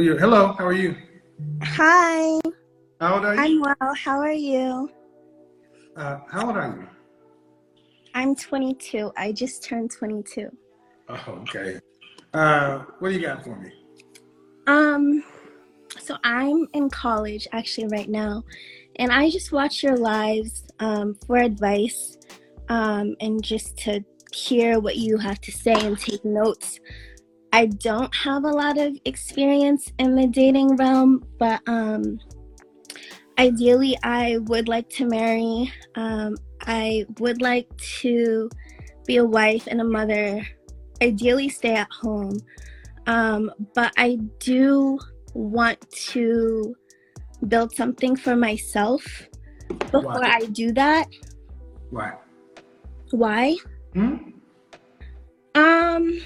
you. Hello, how are you? Hi, How old are you? I'm well. How are you? Uh, how old are you? I'm 22. I just turned 22. Oh, okay. Uh, what do you got for me? Um, so I'm in college actually right now, and I just watch your lives um, for advice um, and just to hear what you have to say and take notes. I don't have a lot of experience in the dating realm, but um, ideally, I would like to marry. Um, I would like to be a wife and a mother, ideally, stay at home. Um, but I do want to build something for myself before Why? I do that. Why? Why? Hmm? Um,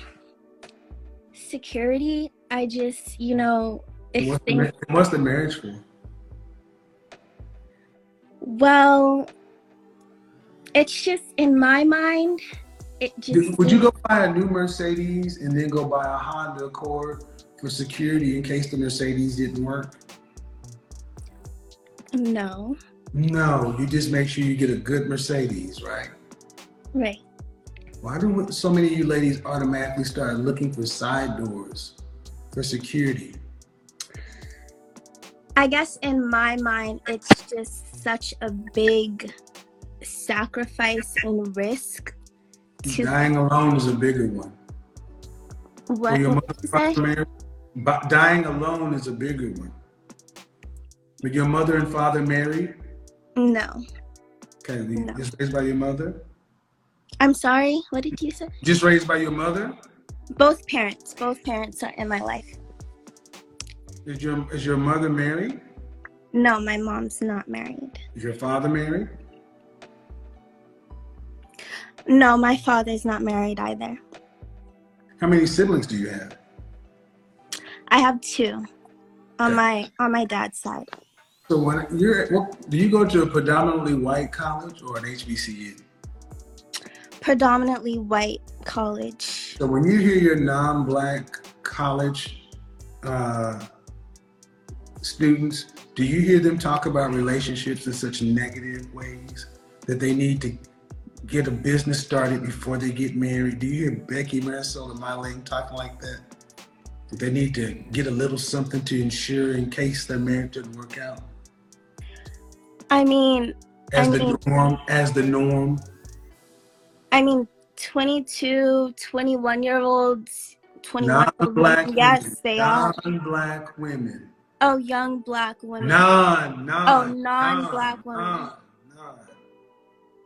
security. I just, you know, if What's the, things, ma- what's the marriage for? well, it's just in my mind, it just. Would you go buy a new Mercedes and then go buy a Honda Accord for security in case the Mercedes didn't work? No, No, you just make sure you get a good Mercedes, right? right. Why do so many of you ladies automatically start looking for side doors for security? I guess in my mind, it's just such a big sacrifice and risk to Dying alone is a bigger one. what, your did you say? married? But dying alone is a bigger one. Were your mother and father married? No. Okay, No. just raised by your mother? I'm sorry. What did you say? Just raised by your mother? Both parents. Both parents are in my life. Is your is your mother married? No, my mom's not married. Is your father married? No, my father's not married either. How many siblings do you have? I have two on Okay. my on my dad's side. So when you're what, do you go to a predominantly white college or an HBCU? Predominantly white college. So when you hear your non-black college uh, students, do you hear them talk about relationships in such negative ways that they need to get a business started before they get married? Do you hear Becky Marisol and Mylene talking like that? That they need to get a little something to ensure in case their marriage doesn't work out I mean, as I the mean- norm. As the norm. I mean 22, 21 year olds, 21 Non-black. Yes, women, they are. Non-black women. Oh, young black women. Non, non. Oh, non-black women. non, non.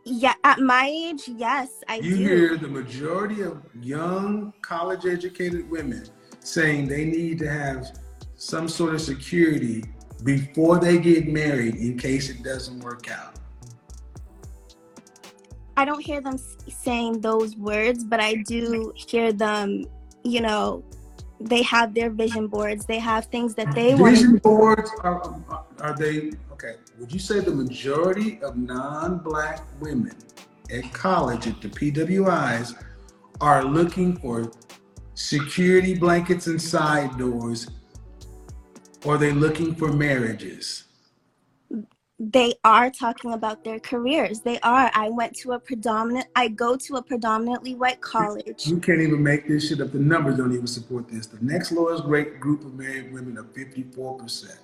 Yeah, at my age, yes, I You do. hear the majority of young college educated women saying they need to have some sort of security before they get married in case it doesn't work out. I don't hear them saying those words, but I do hear them, you know, they have their vision boards. They have things that they want. Vision boards are, are are they okay? Would you say the majority of non-black women at college at the PWIs are looking for security blankets and side doors, or are they looking for marriages? They are talking about their careers. They are. I went to a predominant, I go to a predominantly white college. You can't even make this shit up. The numbers don't even support this. The next lowest rate group of married women are 54%.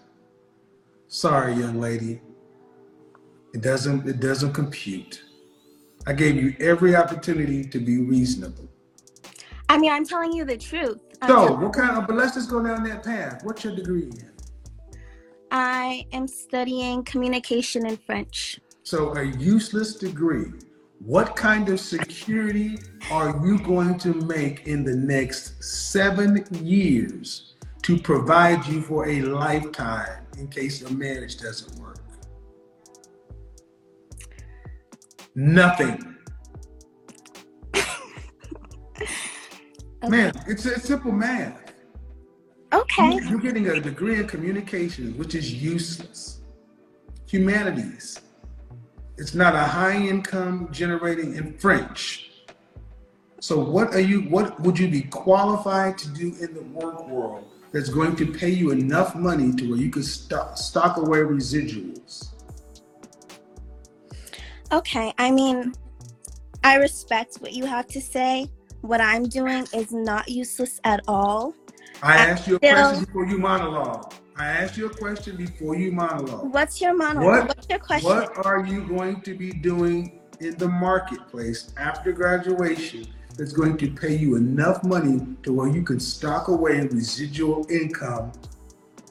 Sorry, young lady. It doesn't it doesn't compute. I gave you every opportunity to be reasonable. I mean, I'm telling you the truth. I'm So what kind of but let's just go down that path. What's your degree in? I am studying communication in French. So a useless degree. What kind of security are you going to make in the next seven years to provide you for a lifetime in case your marriage doesn't work? Nothing. Man, it's, it's simple math. Okay. You're getting a degree in communications, which is useless. Humanities. It's not a high income generating in French. So what are you what would you be qualified to do in the work world that's going to pay you enough money to where you could stock, stock away residuals? Okay, I mean, I respect what you have to say. What I'm doing is not useless at all. I I asked you a still- question before you monologue. I asked you a question before you monologue. What's your monologue? What- What's your question? What are you going to be doing in the marketplace after graduation that's going to pay you enough money to where you can stock away residual income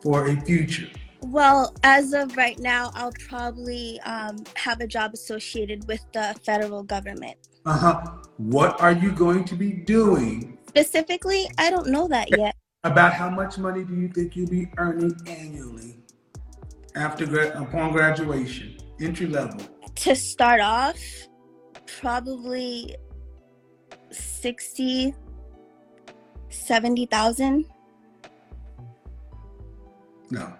for a future? Well, as of right now, I'll probably um, have a job associated with the federal government. Uh huh. What are you going to be doing? Specifically, I don't know that yet. About how much money do you think you'll be earning annually after upon graduation, entry level? To start off, probably 60, 70,000. No.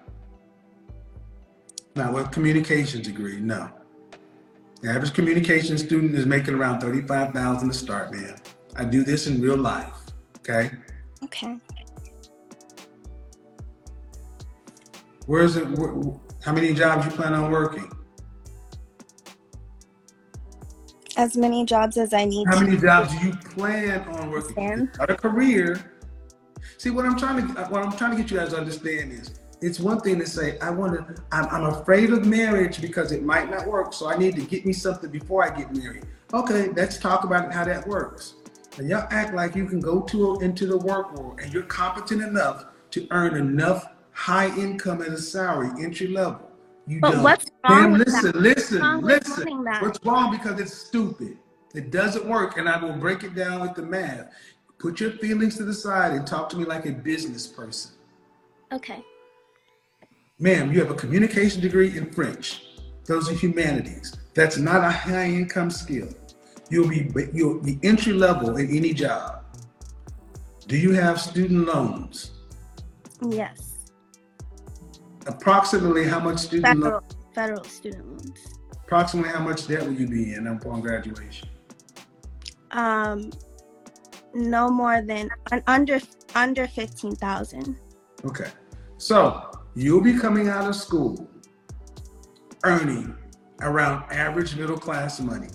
Now, with communications degree, no. The average communication student is making around thirty-five thousand to start, man. I do this in real life. Okay. Okay. Where's it? Where, how many jobs you plan on working? As many jobs as I need How to. many jobs do you plan on working? Not a career. See, what I'm trying to what I'm trying to get you guys to understand is it's one thing to say I want to. I'm, I'm afraid of marriage because it might not work, so I need to get me something before I get married. Okay, let's talk about how that works. And y'all act like you can go to into the work world and you're competent enough to earn enough high income as a salary, entry level. You But don't. what's wrong with listen, that? listen, wrong listen. What's wrong? Because it's stupid. It doesn't work, and I will break it down with the math. Put your feelings to the side and talk to me like a business person. Okay. Ma'am, you have a communication degree in French. Those are humanities. That's not a high income skill. You'll be you'll be entry level in any job. Do you have student loans? Yes. Approximately how much student Federal, federal student loans. approximately how much debt will you be in upon graduation? Um, no more than un- under under fifteen thousand. Okay. So you'll be coming out of school earning around average middle class money.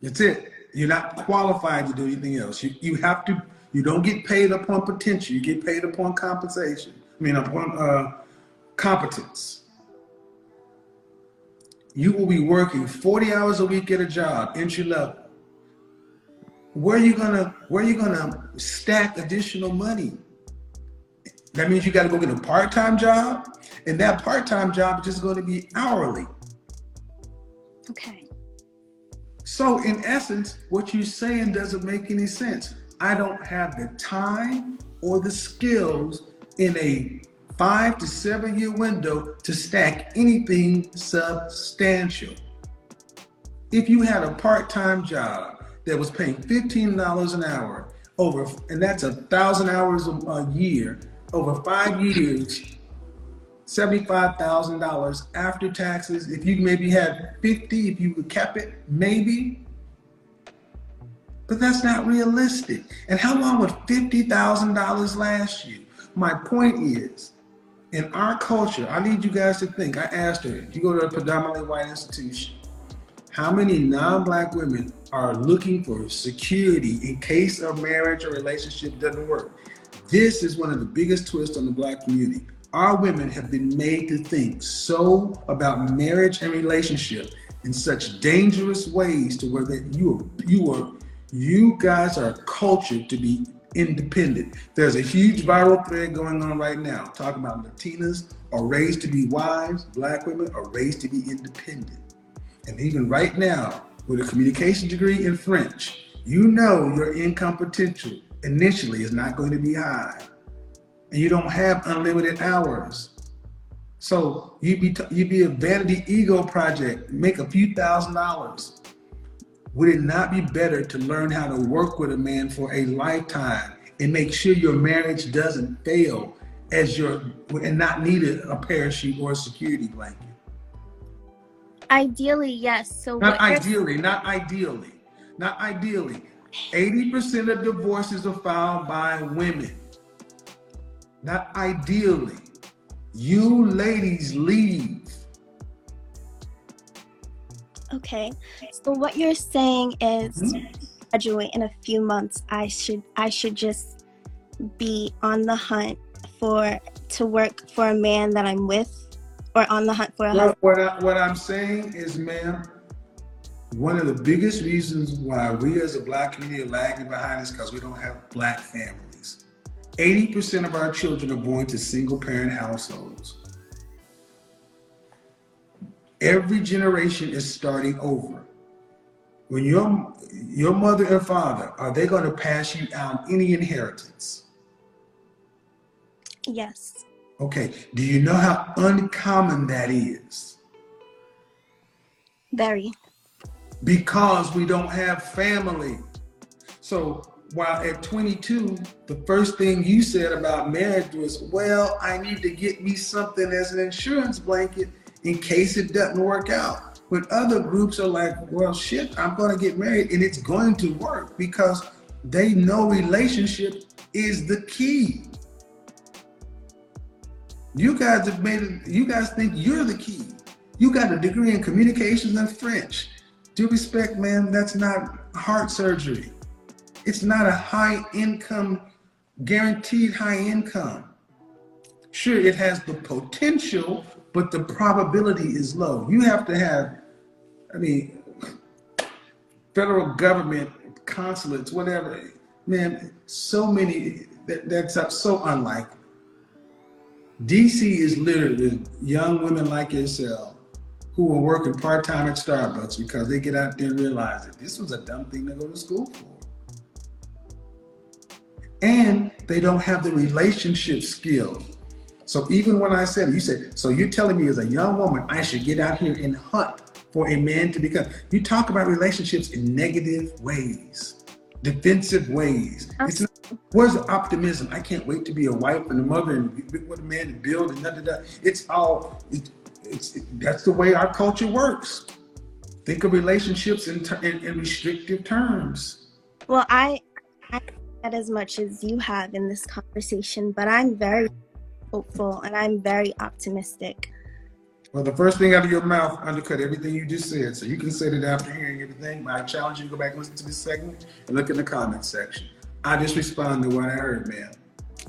That's it. You're not qualified to do anything else. You, you have to, you don't get paid upon potential. You get paid upon compensation. I mean, upon uh, competence. You will be working 40 hours a week at a job, entry level. Where are you gonna, where are you gonna stack additional money? That means you got to go get a part-time job, and that part-time job is just going to be hourly. Okay. So, in essence, what you're saying doesn't make any sense. I don't have the time or the skills in a five to seven year window to stack anything substantial. If you had a part time job that was paying $15 an hour over, and that's a thousand hours a, year, over five years, $75,000 after taxes. If you maybe had 50, if you would cap it, maybe. But that's not realistic. And how long would $50,000 last you? My point is, in our culture, I need you guys to think. I asked her, if you go to a predominantly white institution, how many non-black women are looking for security in case a marriage or relationship doesn't work? This is one of the biggest twists on the black community. Our women have been made to think so about marriage and relationship in such dangerous ways to where that you are you are you guys are cultured to be independent. There's a huge viral thread going on right now talking about Latinas are raised to be wives, black women are raised to be independent. And even right now, with a communication degree in French, you know your income potential initially is not going to be high. And you don't have unlimited hours. So you'd be, you'd be a vanity ego project, make a few thousand dollars. Would it not be better to learn how to work with a man for a lifetime and make sure your marriage doesn't fail as your and not need a, parachute or a security blanket? Ideally, yes. So Not ideally, not ideally, not ideally. 80% of divorces are filed by women. Not ideally. You ladies leave. Okay. So what you're saying is Mhm. graduate in a few months. I should I should just be on the hunt for to work for a man that I'm with or on the hunt for a Well, husband. what, I, what I'm saying is, ma'am, one of the biggest reasons why we as a black community are lagging behind is because we don't have black families. 80% of our children are born to single parent households. Every generation is starting over. When your your mother and father are they going to pass you down any inheritance? Yes. Okay. Do you know how uncommon that is? Very. because we don't have family. So while at 22, the first thing you said about marriage was, well, I need to get me something as an insurance blanket in case it doesn't work out. But other groups are like, well, shit, I'm going to get married and it's going to work because they know relationship is the key. You guys have made it, you guys think you're the key. You got a degree in communications and French. Due respect, man, that's not heart surgery. It's not a high income, guaranteed high income. Sure, it has the potential, but the probability is low. You have to have, I mean, federal government, consulates, whatever. Man, so many, that, that's so unlike. DC is literally young women like yourself who are working part time at Starbucks because they get out there and realize that this was a dumb thing to go to school for. And they don't have the relationship skill. So even when I said, you said, so you're telling me as a young woman, I should get out here and hunt for a man to become. You talk about relationships in negative ways, defensive ways. It's not, where's the optimism? I can't wait to be a wife and a mother and with a man and build and da da da. It's all, it, it's it, that's the way our culture works. Think of relationships in, ter- in, in restrictive terms. Well, I I as much as you have in this conversation, but I'm very hopeful and I'm very optimistic. Well, the first thing out of your mouth undercut everything you just said. So you can say that after hearing everything. But I challenge you to go back and listen to this segment and look in the comments section. I just respond to what I heard, man.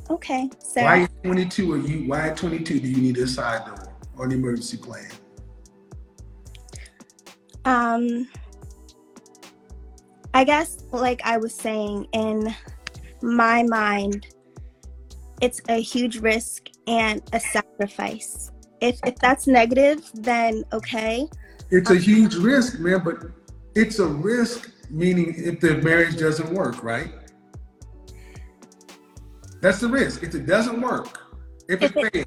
Okay, so Why at 22 are you? Why at 22 do you need a side door or an emergency plan? um I guess like I was saying in my mind it's a huge risk and a sacrifice. If if that's negative, then okay. It's a um, huge risk, man. But it's a risk, meaning if the marriage doesn't work, right? That's the risk. If it doesn't work, if it If it- fails.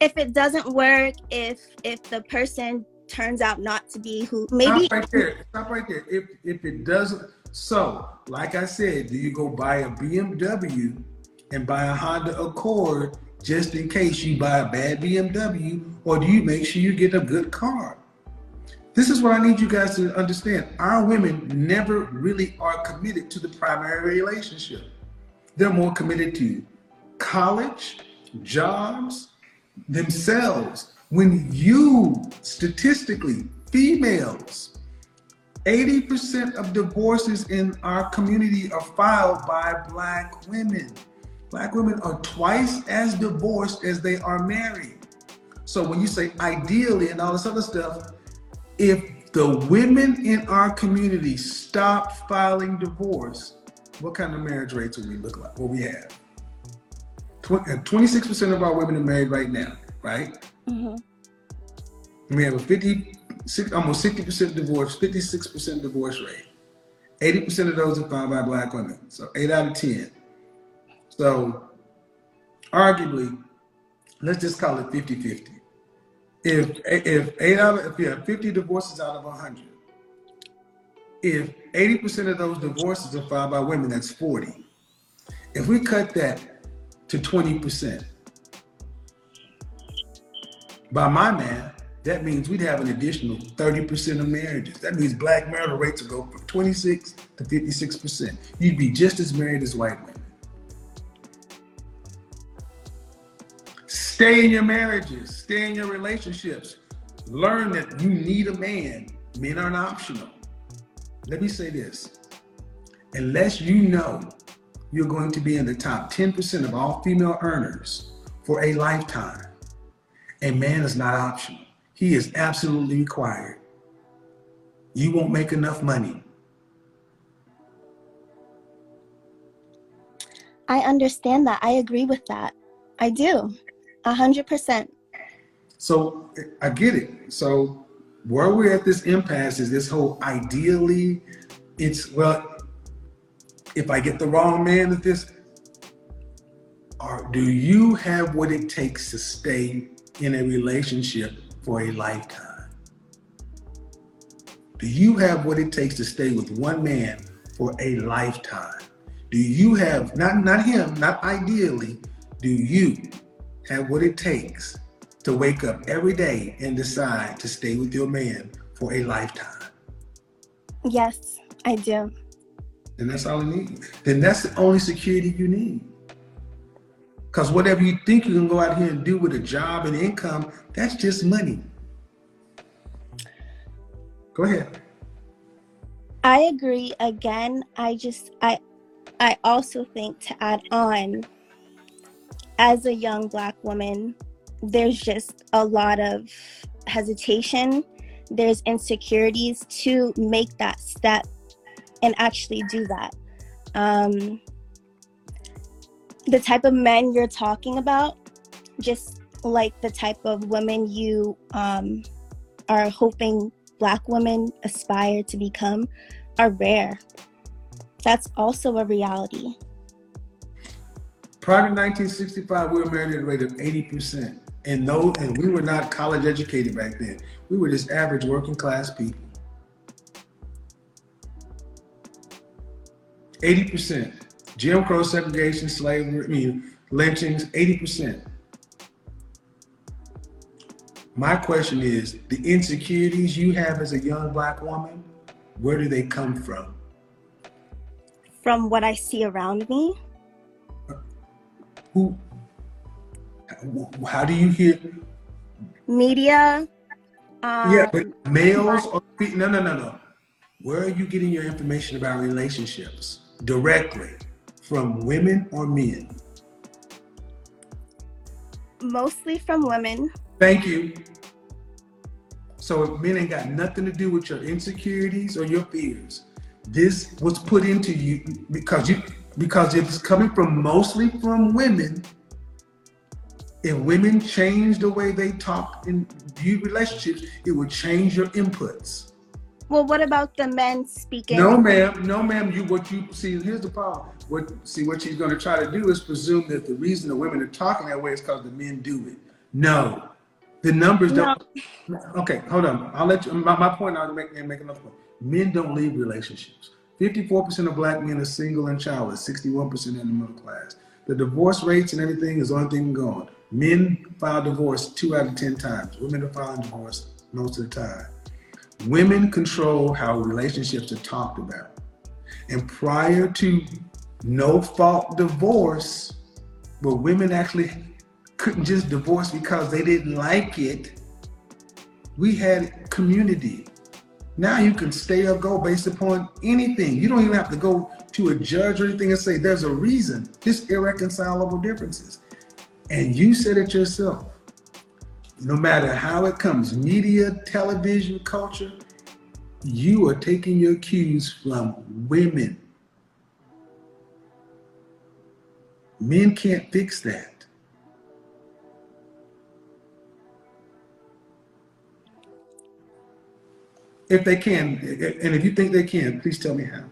If it doesn't work, if if the person turns out not to be who maybe Stop right there. Stop right there. If if it doesn't, so like I said, do you go buy a BMW and buy a Honda Accord just in case you buy a bad BMW, or do you make sure you get a good car? This is what I need you guys to understand. Our women never really are committed to the primary relationship. They're more committed to college, jobs, themselves. When you, statistically, females, 80% of divorces in our community are filed by Black women. Black women are twice as divorced as they are married. So when you say ideally and all this other stuff, if the women in our community stop filing divorce, what kind of marriage rates would we look like? What we have? Uh, 26% of our women are married right now, right? Mhm. We have a 50, almost 60% divorce, 56% divorce rate. 80% of those are found by black women. So 8 out of 10. So arguably, let's just call it 50-50. If if eight out of if you have 50 divorces out of 100, if 80% of those divorces are filed by women, that's 40. If we cut that to 20%, by my math, that means we'd have an additional 30% of marriages. That means black marital rates would go from 26 to 56%. You'd be just as married as white women. Stay in your marriages, stay in your relationships. Learn that you need a man. Men aren't optional. Let me say this unless you know you're going to be in the top 10% of all female earners for a lifetime, a man is not optional. He is absolutely required. You won't make enough money. I understand that. I agree with that. I do. A hundred percent. So I get it. So where we're at this impasse is this whole ideally, it's well, if I get the wrong man at this, or do you have what it takes to stay in a relationship for a lifetime? Do you have what it takes to stay with one man for a lifetime? Do you have not not him, not ideally, do you have what it takes to wake up every day and decide to stay with your man for a lifetime? Yes, I do. And that's all you need. Then that's the only security you need. Because whatever you think you can go out here and do with a job and income, that's just money. Go ahead. I agree. Again, I just I I also think to add on as a young black woman, there's just a lot of hesitation. There's insecurities to make that step and actually do that. Um, the type of men you're talking about, just like the type of women you um, are hoping black women aspire to become, are rare. That's also a reality. Prior to 1965, we were married at a rate of 80%. And no, and we were not college educated back then. We were just average working class people. 80%. Jim Crow segregation, slavery, I mean, lynchings, 80%. My question is the insecurities you have as a young black woman, where do they come from? From what I see around me. Who, how do you hear? Media. Um, yeah, but males or no, no, no, no. Where are you getting your information about relationships? Directly from women or men? Mostly from women. Thank you. So men ain't got nothing to do with your insecurities or your fears. This was put into you because you because it's coming from mostly from women. If women change the way they talk and view relationships, it would change your inputs. Well, what about the men speaking? No, ma'am. No, ma'am. You what you see? Here's the problem. What see? What she's going to try to do is presume that the reason the women are talking that way is because the men do it. No, the numbers don't. No. Okay, hold on. I'll let you. My, my point. I'll make make another point. Men don't leave relationships. 54% of black men are single and childless. 61% in the middle class. The divorce rates and everything is on thing going. Men file divorce two out of ten times. Women are filing divorce most of the time. Women control how relationships are talked about. And prior to no fault divorce, where women actually couldn't just divorce because they didn't like it, we had community. Now you can stay or go based upon anything. You don't even have to go to a judge or anything and say there's a reason, just irreconcilable differences. And you said it yourself no matter how it comes, media, television, culture, you are taking your cues from women. Men can't fix that. If they can, and if you think they can, please tell me how.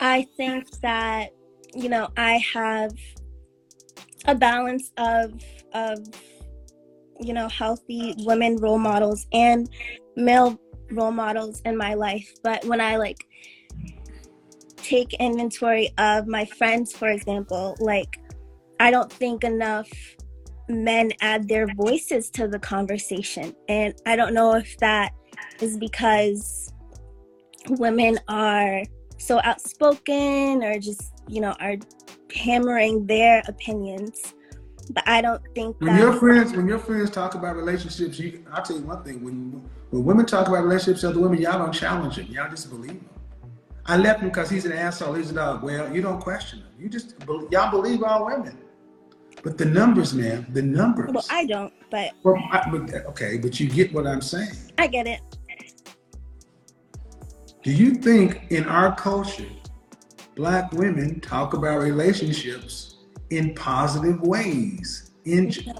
I think that, you know, I have a balance of of you know healthy women role models and male role models in my life but when i like take inventory of my friends for example like i don't think enough men add their voices to the conversation. And I don't know if that is because women are so outspoken or just, you know, are hammering their opinions. But I don't think when that your friends when your friends talk about relationships, you I'll tell you one thing, when when women talk about relationships other women, y'all don't challenge them. Y'all just believe them. I left him because he's an asshole, he's a dog. Well, you don't question him. You just y'all believe all women. But the numbers, man, the numbers. well, I don't, but Well, I, but, okay, but you get what I'm saying. I get it. Do you think in our culture, black women talk about relationships in positive ways? In No,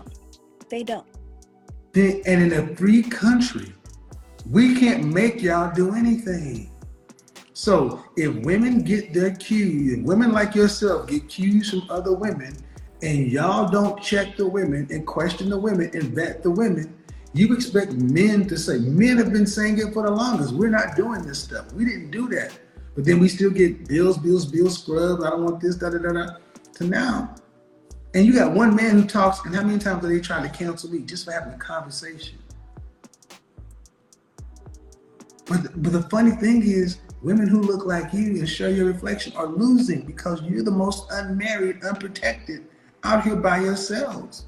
they don't. and in a free country, we can't make y'all do anything. So if women get their cues, if women like yourself get cues from other women, and y'all don't check the women and question the women and vet the women, you expect men to say, men have been saying it for the longest. We're not doing this stuff. We didn't do that. But then we still get bills, bills, bills, scrubs. I don't want this, da da da da. To now. And you got one man who talks, and how many times are they trying to cancel me just for having a conversation? But, but the funny thing is, women who look like you and show your reflection are losing because you're the most unmarried, unprotected out here by yourselves.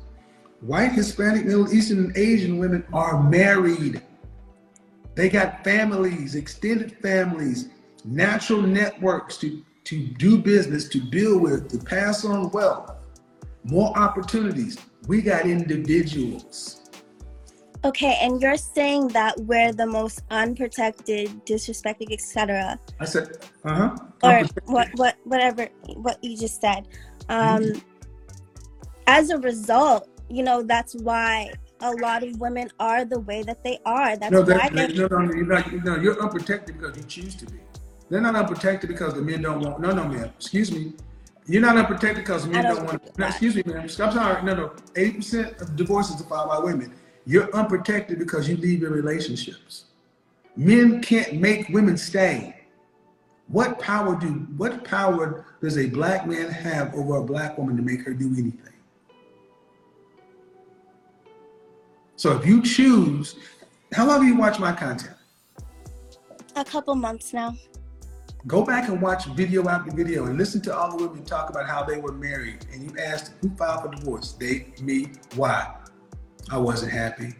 White, Hispanic, Middle Eastern, and Asian women are married. They got families, extended families, natural networks to, to do business, to build with, to pass on wealth, more opportunities. We got individuals. Okay, and you're saying that we're the most unprotected, disrespected, etc. I said, uh huh. or what what whatever what you just said um Mm-hmm. As a result you know that's why a lot of women are the way that they are that's No, why that, they no, no, you're not. No, you're unprotected because you choose to be. They're not unprotected because the men don't want. No, no, man. Excuse me. You're not unprotected because men don't don't, want. No, excuse me, man. I'm sorry. No, no. Eighty percent of divorces are filed by women. You're unprotected because you leave your relationships. Men can't make women stay. What power do? What power does a black man have over a black woman to make her do anything? So if you choose, how long have you watched my content? a couple months now Go back and watch video after video and listen to all the women talk about how they were married. And you asked who filed for divorce? They, me, why? I wasn't happy.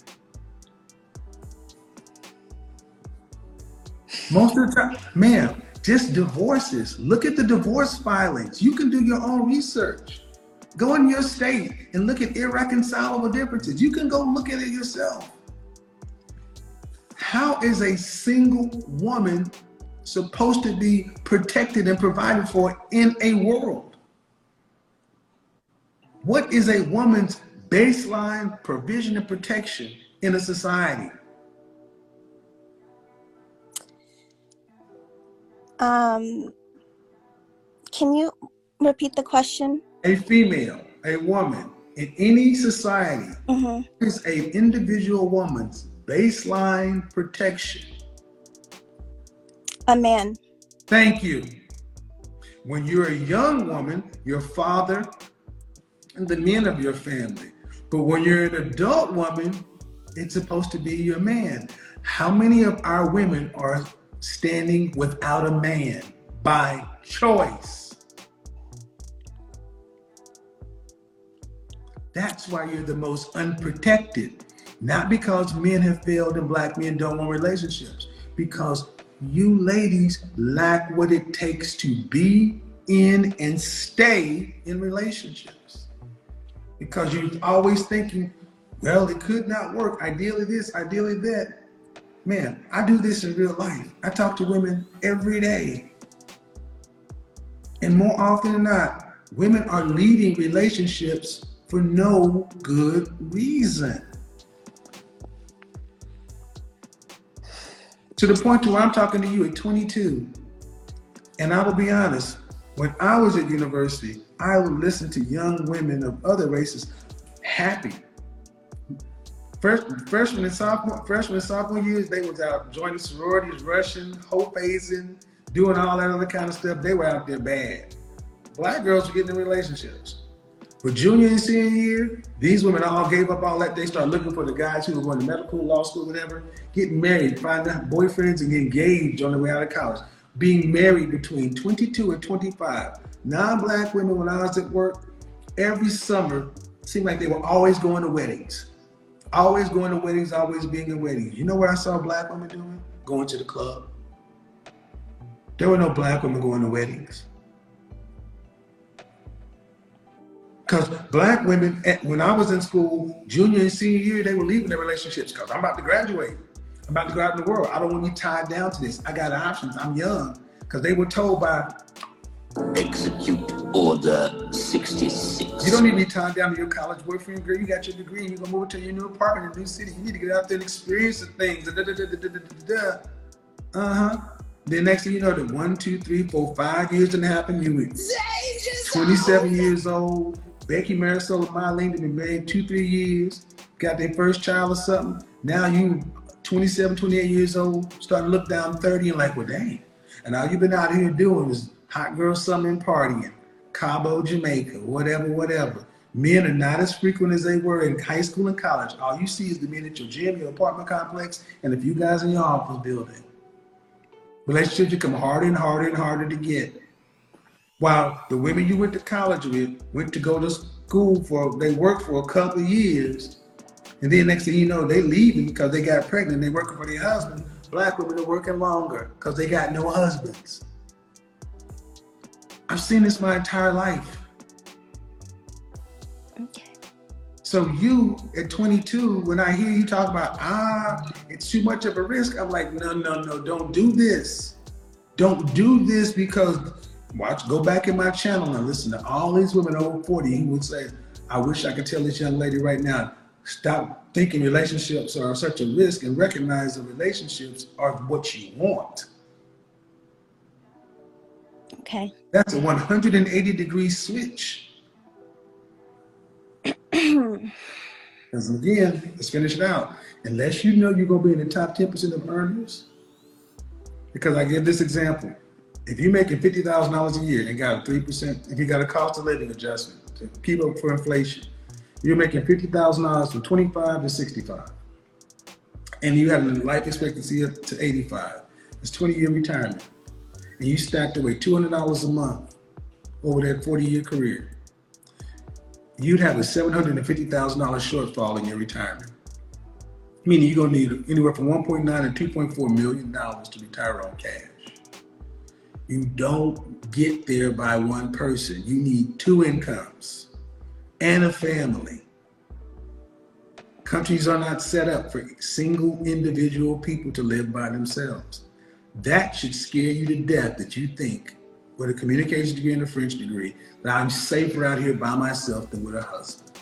Most of the time, ma'am, just divorces. Look at the divorce filings. You can do your own research. Go in your state and look at irreconcilable differences. You can go look at it yourself. How is a single woman supposed to be protected and provided for in a world? What is a woman's baseline provision and protection in a society? um can you repeat the question A female, a woman in any society hmm is a individual woman's baseline protection. a man Thank you. When you're a young woman, your father and the men of your family. But when you're an adult woman, it's supposed to be your man. How many of our women are standing without a man by choice? That's why you're the most unprotected. Not because men have failed and black men don't want relationships, because you ladies lack what it takes to be in and stay in relationships. Because you're always thinking, well, it could not work. Ideally, this, ideally, that. Man, I do this in real life. I talk to women every day. And more often than not, women are leading relationships for no good reason. To the point to where I'm talking to you at 22. And I will be honest, when I was at university, I would listen to young women of other races happy. First, freshman and sophomore, freshman and sophomore years, they was out joining sororities, rushing, hope-phasing, doing all that other kind of stuff. They were out there bad. Black girls were getting in relationships. For junior and senior year, these women all gave up all that. They start looking for the guys who were going to medical, law school, whatever, getting married, finding boyfriends, and getting engaged on the way out of college. Being married between 22 and 25. Non-black women, when I was at work, every summer seemed like they were always going to weddings. Always going to weddings, always being at weddings. You know what I saw black women doing? Going to the club. There were no black women going to weddings. Because black women, when I was in school, junior and senior year, they were leaving their relationships because I'm about to graduate. I'm about to go out in the world. I don't want to be tied down to this. I got options. I'm young. Because they were told by, Execute Order 66. you don't need to be tied down to your college boyfriend, girl. You got your degree and you're going to move to your new apartment in a new city. You need to get out there and experience the things. Da. Uh-huh. Then next thing you know, the one, two, three, four, five years didn't happen. You were 27 years old. Becky Marisol and Marlene have been married two, three years, got their first child or something. Now you 27, 28 years old, starting to look down 30 and like, well, dang. And all you've been out here doing is hot girl summer and partying, Cabo, Jamaica, whatever, whatever. Men are not as frequent as they were in high school and college. All you see is the men at your gym, your apartment complex, and a few guys in your office building. Relationships become harder and harder and harder to get. While the women you went to college with went to go to school for, they worked for a couple of years, and then next thing you know, they leaving because they got pregnant. They working for their husband. Black women are working longer because they got no husbands. I've seen this my entire life. Okay. So you at 22, when I hear you talk about ah, it's too much of a risk, I'm like, no, no, no, don't do this. Don't do this because watch, go back in my channel and listen to all these women over 40 who would say, I wish I could tell this young lady right now, stop thinking relationships are such a risk and recognize that relationships are what you want. Okay. That's a 180 degree switch. Because again, let's finish it out. Unless you know you're going to be in the top 10% of earners, because I give this example. If you're making $50,000 a year and got a 3%, if you got a cost of living adjustment to keep up for inflation, you're making $50,000 from 25 to 65. And you have a life expectancy up to 85. It's 20 year retirement. And you stacked away $200 a month over that 40 year career you'd have a $750,000 shortfall in your retirement. Meaning you're gonna need anywhere from 1.9 and 2.4 million dollars to retire on cash. You don't get there by one person. You need two incomes and a family. Countries are not set up for single individual people to live by themselves. That should scare you to death that you think with a communication degree and a French degree that I'm safer out here by myself than with a husband.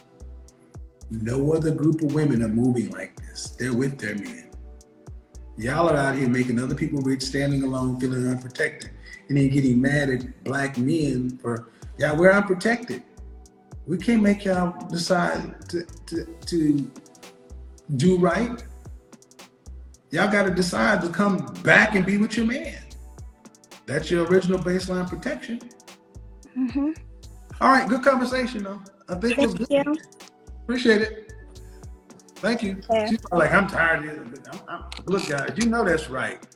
No other group of women are moving like this. They're with their men. Y'all are out here making other people rich, standing alone, feeling unprotected, and then getting mad at black men for, yeah, we're unprotected. We can't make y'all decide to, to, to do right. Y'all got to decide to come back and be with your man. That's your original baseline protection. Mm-hmm. All right, good conversation though. I think it was good. you. Appreciate it. Thank you. Yeah. She's like, I'm tired of it. I'm, I'm, look, guys, you know that's right.